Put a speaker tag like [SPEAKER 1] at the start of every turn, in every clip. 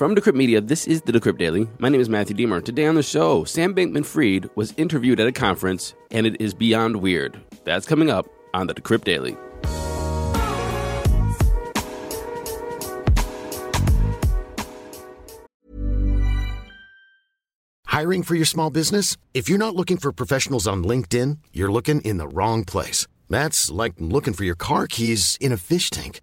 [SPEAKER 1] From Decrypt Media, this is the Decrypt Daily. My name is Matthew Deemer. Today on the show, Sam Bankman Fried was interviewed at a conference, and it is beyond weird. That's coming up on the Decrypt Daily.
[SPEAKER 2] Hiring for your small business? If you're not looking for professionals on LinkedIn, you're looking in the wrong place. That's like looking for your car keys in a fish tank.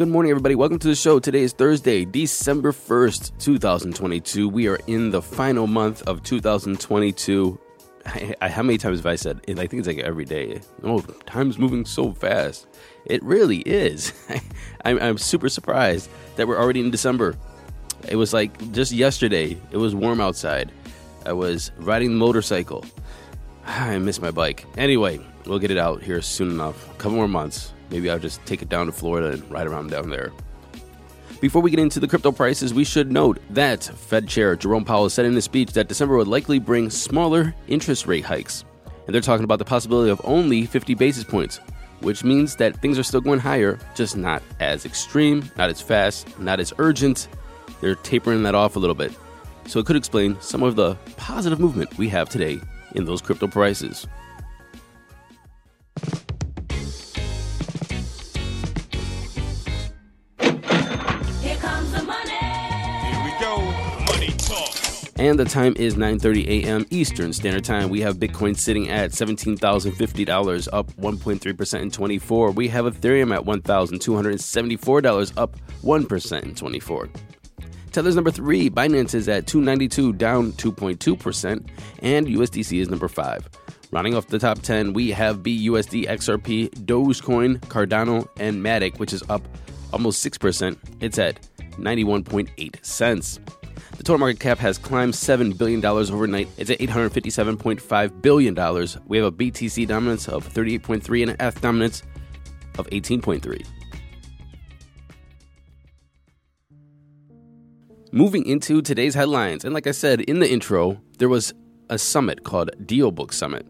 [SPEAKER 1] Good morning, everybody. Welcome to the show. Today is Thursday, December 1st, 2022. We are in the final month of 2022. I, I, how many times have I said? it? I think it's like every day. Oh, time's moving so fast. It really is. I'm, I'm super surprised that we're already in December. It was like just yesterday. It was warm outside. I was riding the motorcycle. I miss my bike. Anyway, we'll get it out here soon enough. A couple more months. Maybe I'll just take it down to Florida and ride around down there. Before we get into the crypto prices, we should note that Fed Chair Jerome Powell said in his speech that December would likely bring smaller interest rate hikes. And they're talking about the possibility of only 50 basis points, which means that things are still going higher, just not as extreme, not as fast, not as urgent. They're tapering that off a little bit. So it could explain some of the positive movement we have today in those crypto prices. And the time is 9:30 a.m. Eastern Standard Time. We have Bitcoin sitting at $17,050, up 1.3% in 24. We have Ethereum at $1,274, up 1% in 24. Tether's number three. Binance is at 292, down 2.2%, and USDC is number five. Rounding off the top 10, we have BUSD, XRP, Dogecoin, Cardano, and Matic, which is up almost 6%. It's at 91.8 cents. The total market cap has climbed $7 billion overnight. It's at $857.5 billion. We have a BTC dominance of 38.3 and an F dominance of 18.3. Moving into today's headlines, and like I said in the intro, there was a summit called DealBook Summit.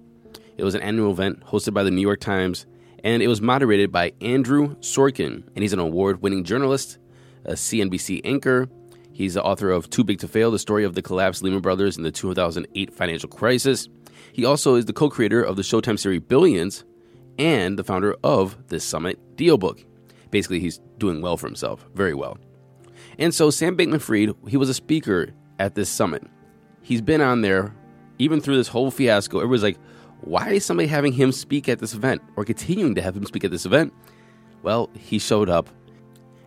[SPEAKER 1] It was an annual event hosted by the New York Times, and it was moderated by Andrew Sorkin, and he's an award winning journalist, a CNBC anchor, He's the author of Too Big to Fail, the story of the collapsed Lehman Brothers in the 2008 financial crisis. He also is the co creator of the Showtime series Billions and the founder of this Summit DealBook. Basically, he's doing well for himself, very well. And so, Sam Bankman Fried, he was a speaker at this summit. He's been on there even through this whole fiasco. Everybody's like, why is somebody having him speak at this event or continuing to have him speak at this event? Well, he showed up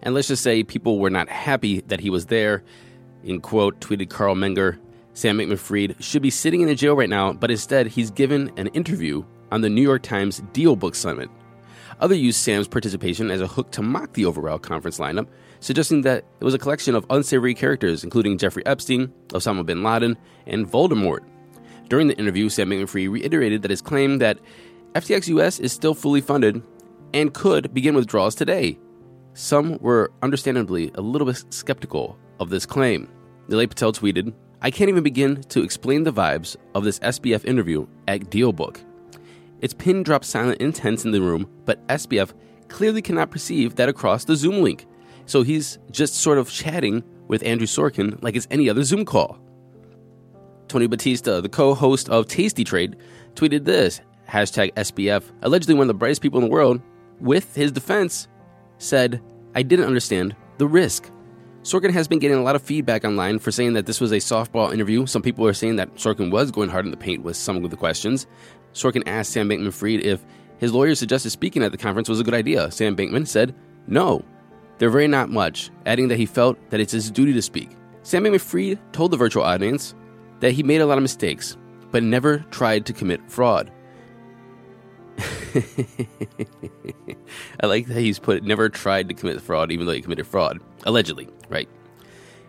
[SPEAKER 1] and let's just say people were not happy that he was there. In quote, tweeted Carl Menger, Sam Bankman should be sitting in a jail right now, but instead he's given an interview on the New York Times DealBook Summit. Other used Sam's participation as a hook to mock the overall conference lineup, suggesting that it was a collection of unsavory characters, including Jeffrey Epstein, Osama bin Laden, and Voldemort. During the interview, Sam Bankman reiterated that his claim that FTX US is still fully funded and could begin withdrawals today, some were understandably a little bit skeptical of this claim. Nilay Patel tweeted, I can't even begin to explain the vibes of this SBF interview at DealBook. It's pin drop silent intense in the room, but SBF clearly cannot perceive that across the Zoom link. So he's just sort of chatting with Andrew Sorkin like it's any other Zoom call. Tony Battista, the co host of Tasty Trade, tweeted this hashtag SBF, allegedly one of the brightest people in the world, with his defense said, I didn't understand the risk. Sorkin has been getting a lot of feedback online for saying that this was a softball interview. Some people are saying that Sorkin was going hard in the paint with some of the questions. Sorkin asked Sam Bankman Fried if his lawyer suggested speaking at the conference was a good idea. Sam Bankman said, No, they're very not much, adding that he felt that it's his duty to speak. Sam Bankman Fried told the virtual audience that he made a lot of mistakes, but never tried to commit fraud. I like that he's put never tried to commit fraud, even though he committed fraud. Allegedly, right?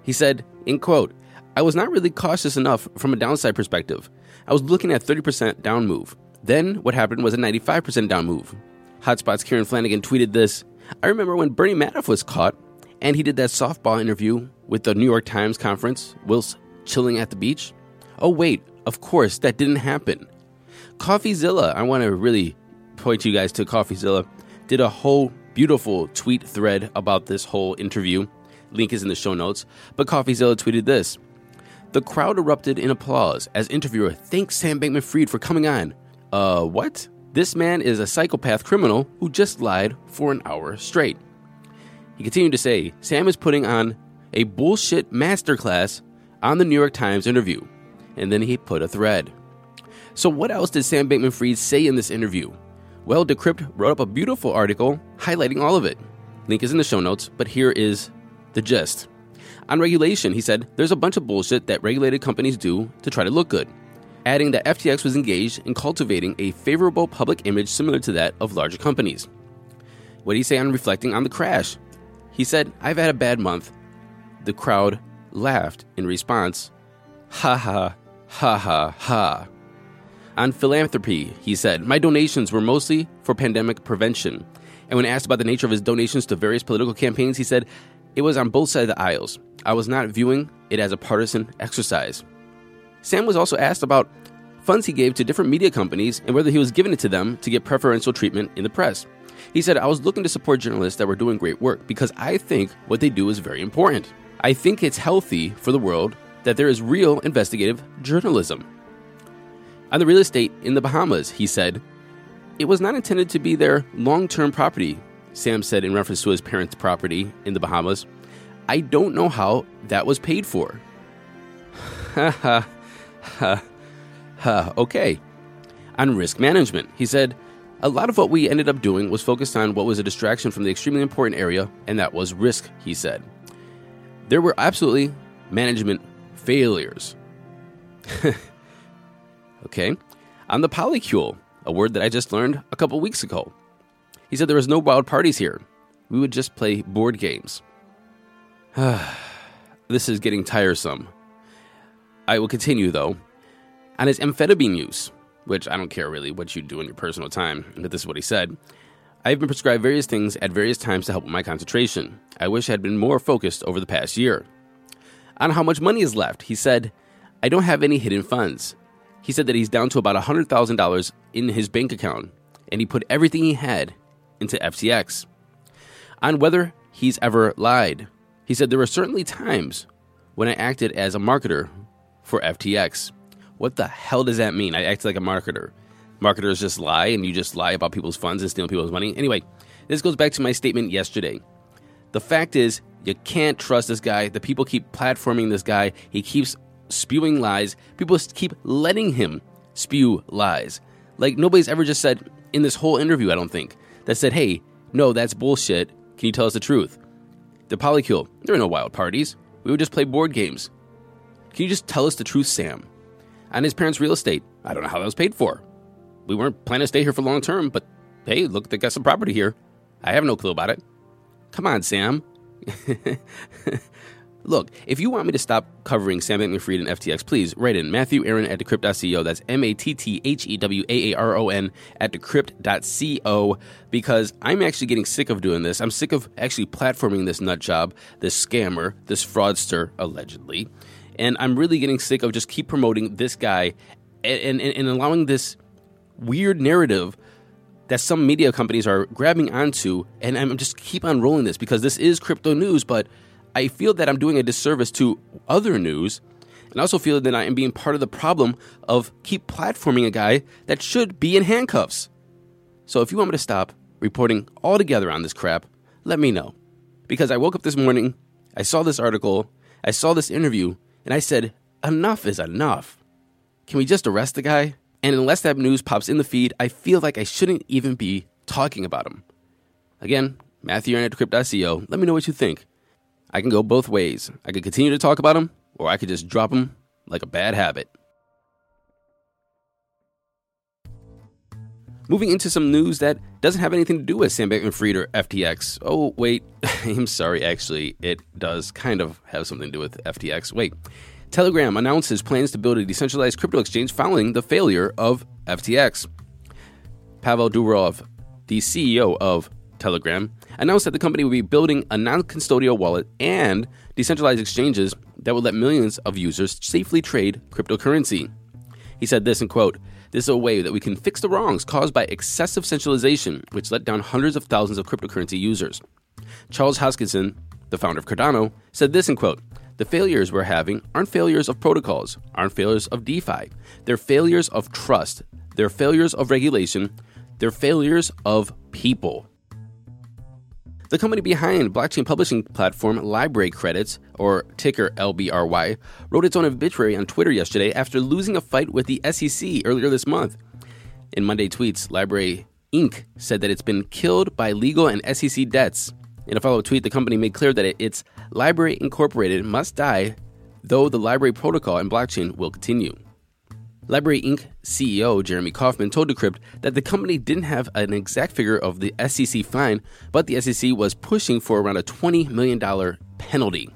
[SPEAKER 1] He said, in quote, I was not really cautious enough from a downside perspective. I was looking at 30% down move. Then what happened was a 95% down move. HubSpot's Kieran Flanagan tweeted this I remember when Bernie Madoff was caught and he did that softball interview with the New York Times conference whilst chilling at the beach. Oh, wait, of course, that didn't happen. CoffeeZilla, I want to really point you guys to CoffeeZilla, did a whole beautiful tweet thread about this whole interview. Link is in the show notes. But CoffeeZilla tweeted this The crowd erupted in applause as interviewer thanks Sam Bankman Fried for coming on. Uh, what? This man is a psychopath criminal who just lied for an hour straight. He continued to say Sam is putting on a bullshit masterclass on the New York Times interview. And then he put a thread. So, what else did Sam Bankman Fried say in this interview? Well, Decrypt wrote up a beautiful article highlighting all of it. Link is in the show notes, but here is the gist. On regulation, he said, there's a bunch of bullshit that regulated companies do to try to look good, adding that FTX was engaged in cultivating a favorable public image similar to that of larger companies. What did he say on reflecting on the crash? He said, I've had a bad month. The crowd laughed in response. Ha ha, ha ha ha. On philanthropy, he said, My donations were mostly for pandemic prevention. And when asked about the nature of his donations to various political campaigns, he said, It was on both sides of the aisles. I was not viewing it as a partisan exercise. Sam was also asked about funds he gave to different media companies and whether he was giving it to them to get preferential treatment in the press. He said, I was looking to support journalists that were doing great work because I think what they do is very important. I think it's healthy for the world that there is real investigative journalism. On the real estate in the Bahamas, he said, It was not intended to be their long term property, Sam said in reference to his parents' property in the Bahamas. I don't know how that was paid for. Ha ha ha ha. Okay. On risk management, he said, a lot of what we ended up doing was focused on what was a distraction from the extremely important area, and that was risk, he said. There were absolutely management failures. okay. On the polycule, a word that I just learned a couple weeks ago. He said there was no wild parties here. We would just play board games. this is getting tiresome. I will continue though. On his amphetamine use, which I don't care really what you do in your personal time, but this is what he said. I've been prescribed various things at various times to help with my concentration. I wish I had been more focused over the past year. On how much money is left, he said, I don't have any hidden funds. He said that he's down to about $100,000 in his bank account, and he put everything he had into FTX. On whether he's ever lied, he said there were certainly times when I acted as a marketer for FTX. What the hell does that mean? I act like a marketer. Marketers just lie and you just lie about people's funds and steal people's money. Anyway, this goes back to my statement yesterday. The fact is, you can't trust this guy. The people keep platforming this guy. He keeps spewing lies. People keep letting him spew lies. Like nobody's ever just said in this whole interview, I don't think, that said, hey, no, that's bullshit. Can you tell us the truth? The polycule, there are no wild parties. We would just play board games. Can you just tell us the truth, Sam? On his parents' real estate, I don't know how that was paid for. We weren't planning to stay here for long term, but hey, look, they got some property here. I have no clue about it. Come on, Sam. Look, if you want me to stop covering Sam Fried and FTX, please write in Matthew Aaron at decrypt.co. That's M A T T H E W A A R O N at decrypt.co because I'm actually getting sick of doing this. I'm sick of actually platforming this nut job, this scammer, this fraudster, allegedly. And I'm really getting sick of just keep promoting this guy and, and, and allowing this weird narrative that some media companies are grabbing onto. And I'm just keep on rolling this because this is crypto news, but I feel that I'm doing a disservice to other news. And I also feel that I am being part of the problem of keep platforming a guy that should be in handcuffs. So if you want me to stop reporting altogether on this crap, let me know. Because I woke up this morning, I saw this article, I saw this interview, and I said, enough is enough. Can we just arrest the guy? And unless that news pops in the feed, I feel like I shouldn't even be talking about him. Again, Matthew at Decrypt.co. Let me know what you think. I can go both ways. I could continue to talk about them, or I could just drop them like a bad habit. Moving into some news that doesn't have anything to do with Sam Bankman Fried or FTX. Oh, wait. I'm sorry, actually. It does kind of have something to do with FTX. Wait. Telegram announces plans to build a decentralized crypto exchange following the failure of FTX. Pavel Durov, the CEO of Telegram, announced that the company will be building a non custodial wallet and decentralized exchanges that will let millions of users safely trade cryptocurrency. He said this in quote, This is a way that we can fix the wrongs caused by excessive centralization, which let down hundreds of thousands of cryptocurrency users. Charles Hoskinson, the founder of Cardano, said this in quote, the failures we're having aren't failures of protocols, aren't failures of DeFi. They're failures of trust. They're failures of regulation. They're failures of people. The company behind blockchain publishing platform LBRY Credits, or ticker LBRY, wrote its own obituary on Twitter yesterday after losing a fight with the SEC earlier this month. In Monday tweets, LBRY Inc. said that it's been killed by legal and SEC debts. In a follow up tweet, the company made clear that its LBRY Incorporated must die, though the LBRY protocol and blockchain will continue. LBRY Inc. CEO Jeremy Kauffman told Decrypt that the company didn't have an exact figure of the SEC fine, but the SEC was pushing for around a $20 million penalty.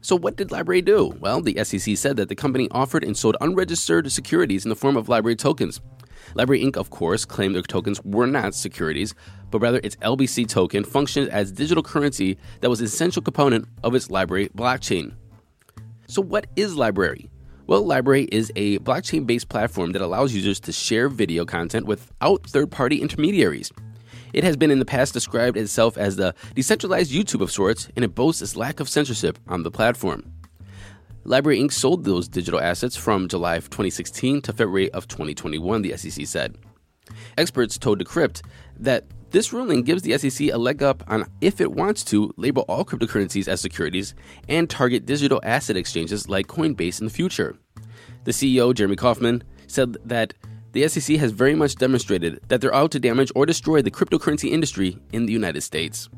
[SPEAKER 1] So, what did LBRY do? Well, the SEC said that the company offered and sold unregistered securities in the form of LBRY tokens. LBRY Inc., of course, claimed their tokens were not securities, but rather its LBC token functioned as digital currency that was an essential component of its LBRY blockchain. So, what is LBRY? Well, LBRY is a blockchain based platform that allows users to share video content without third party intermediaries. It has been in the past described itself as the decentralized YouTube of sorts, and it boasts its lack of censorship on the platform. LBRY Inc. sold those digital assets from July of 2016 to February of 2021, the SEC said. Experts told Decrypt that this ruling gives the SEC a leg up on if it wants to label all cryptocurrencies as securities and target digital asset exchanges like Coinbase in the future. The CEO, Jeremy Kauffman, said that the SEC has very much demonstrated that they're out to damage or destroy the cryptocurrency industry in the United States.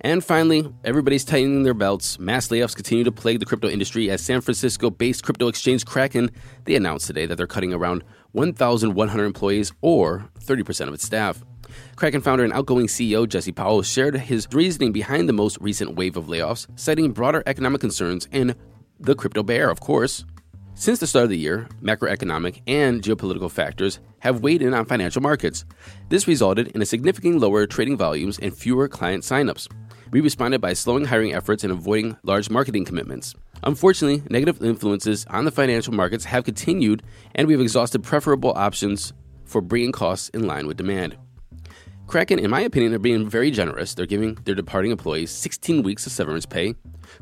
[SPEAKER 1] And finally, everybody's tightening their belts. Mass layoffs continue to plague the crypto industry as San Francisco-based crypto exchange Kraken, they announced today that they're cutting around 1,100 employees or 30% of its staff. Kraken founder and outgoing CEO Jesse Powell shared his reasoning behind the most recent wave of layoffs, citing broader economic concerns and the crypto bear, of course. Since the start of the year, macroeconomic and geopolitical factors have weighed in on financial markets. This resulted in a significantly lower trading volumes and fewer client signups. We responded by slowing hiring efforts and avoiding large marketing commitments. Unfortunately, negative influences on the financial markets have continued, and we've exhausted preferable options for bringing costs in line with demand. Kraken, in my opinion, are being very generous. They're giving their departing employees 16 weeks of severance pay,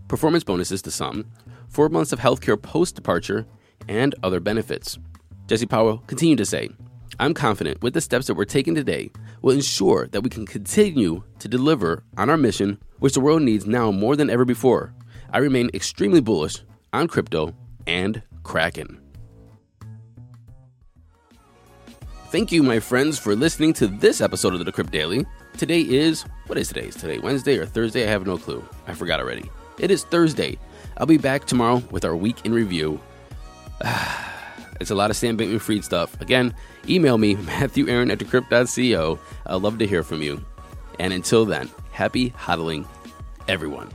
[SPEAKER 1] performance bonuses to some, four months of healthcare post departure, and other benefits. Jesse Powell continued to say, I'm confident with the steps that we're taking today will ensure that we can continue to deliver on our mission, which the world needs now more than ever before. I remain extremely bullish on crypto and Kraken. Thank you, my friends, for listening to this episode of the Decrypt Daily. Today is, what is today? Is today Wednesday or Thursday? I have no clue. I forgot already. It is Thursday. I'll be back tomorrow with our week in review. It's a lot of Sam Bankman Fried stuff. Again, email me, Matthew Aaron at decrypt.co. I'd love to hear from you. And until then, happy hodling, everyone.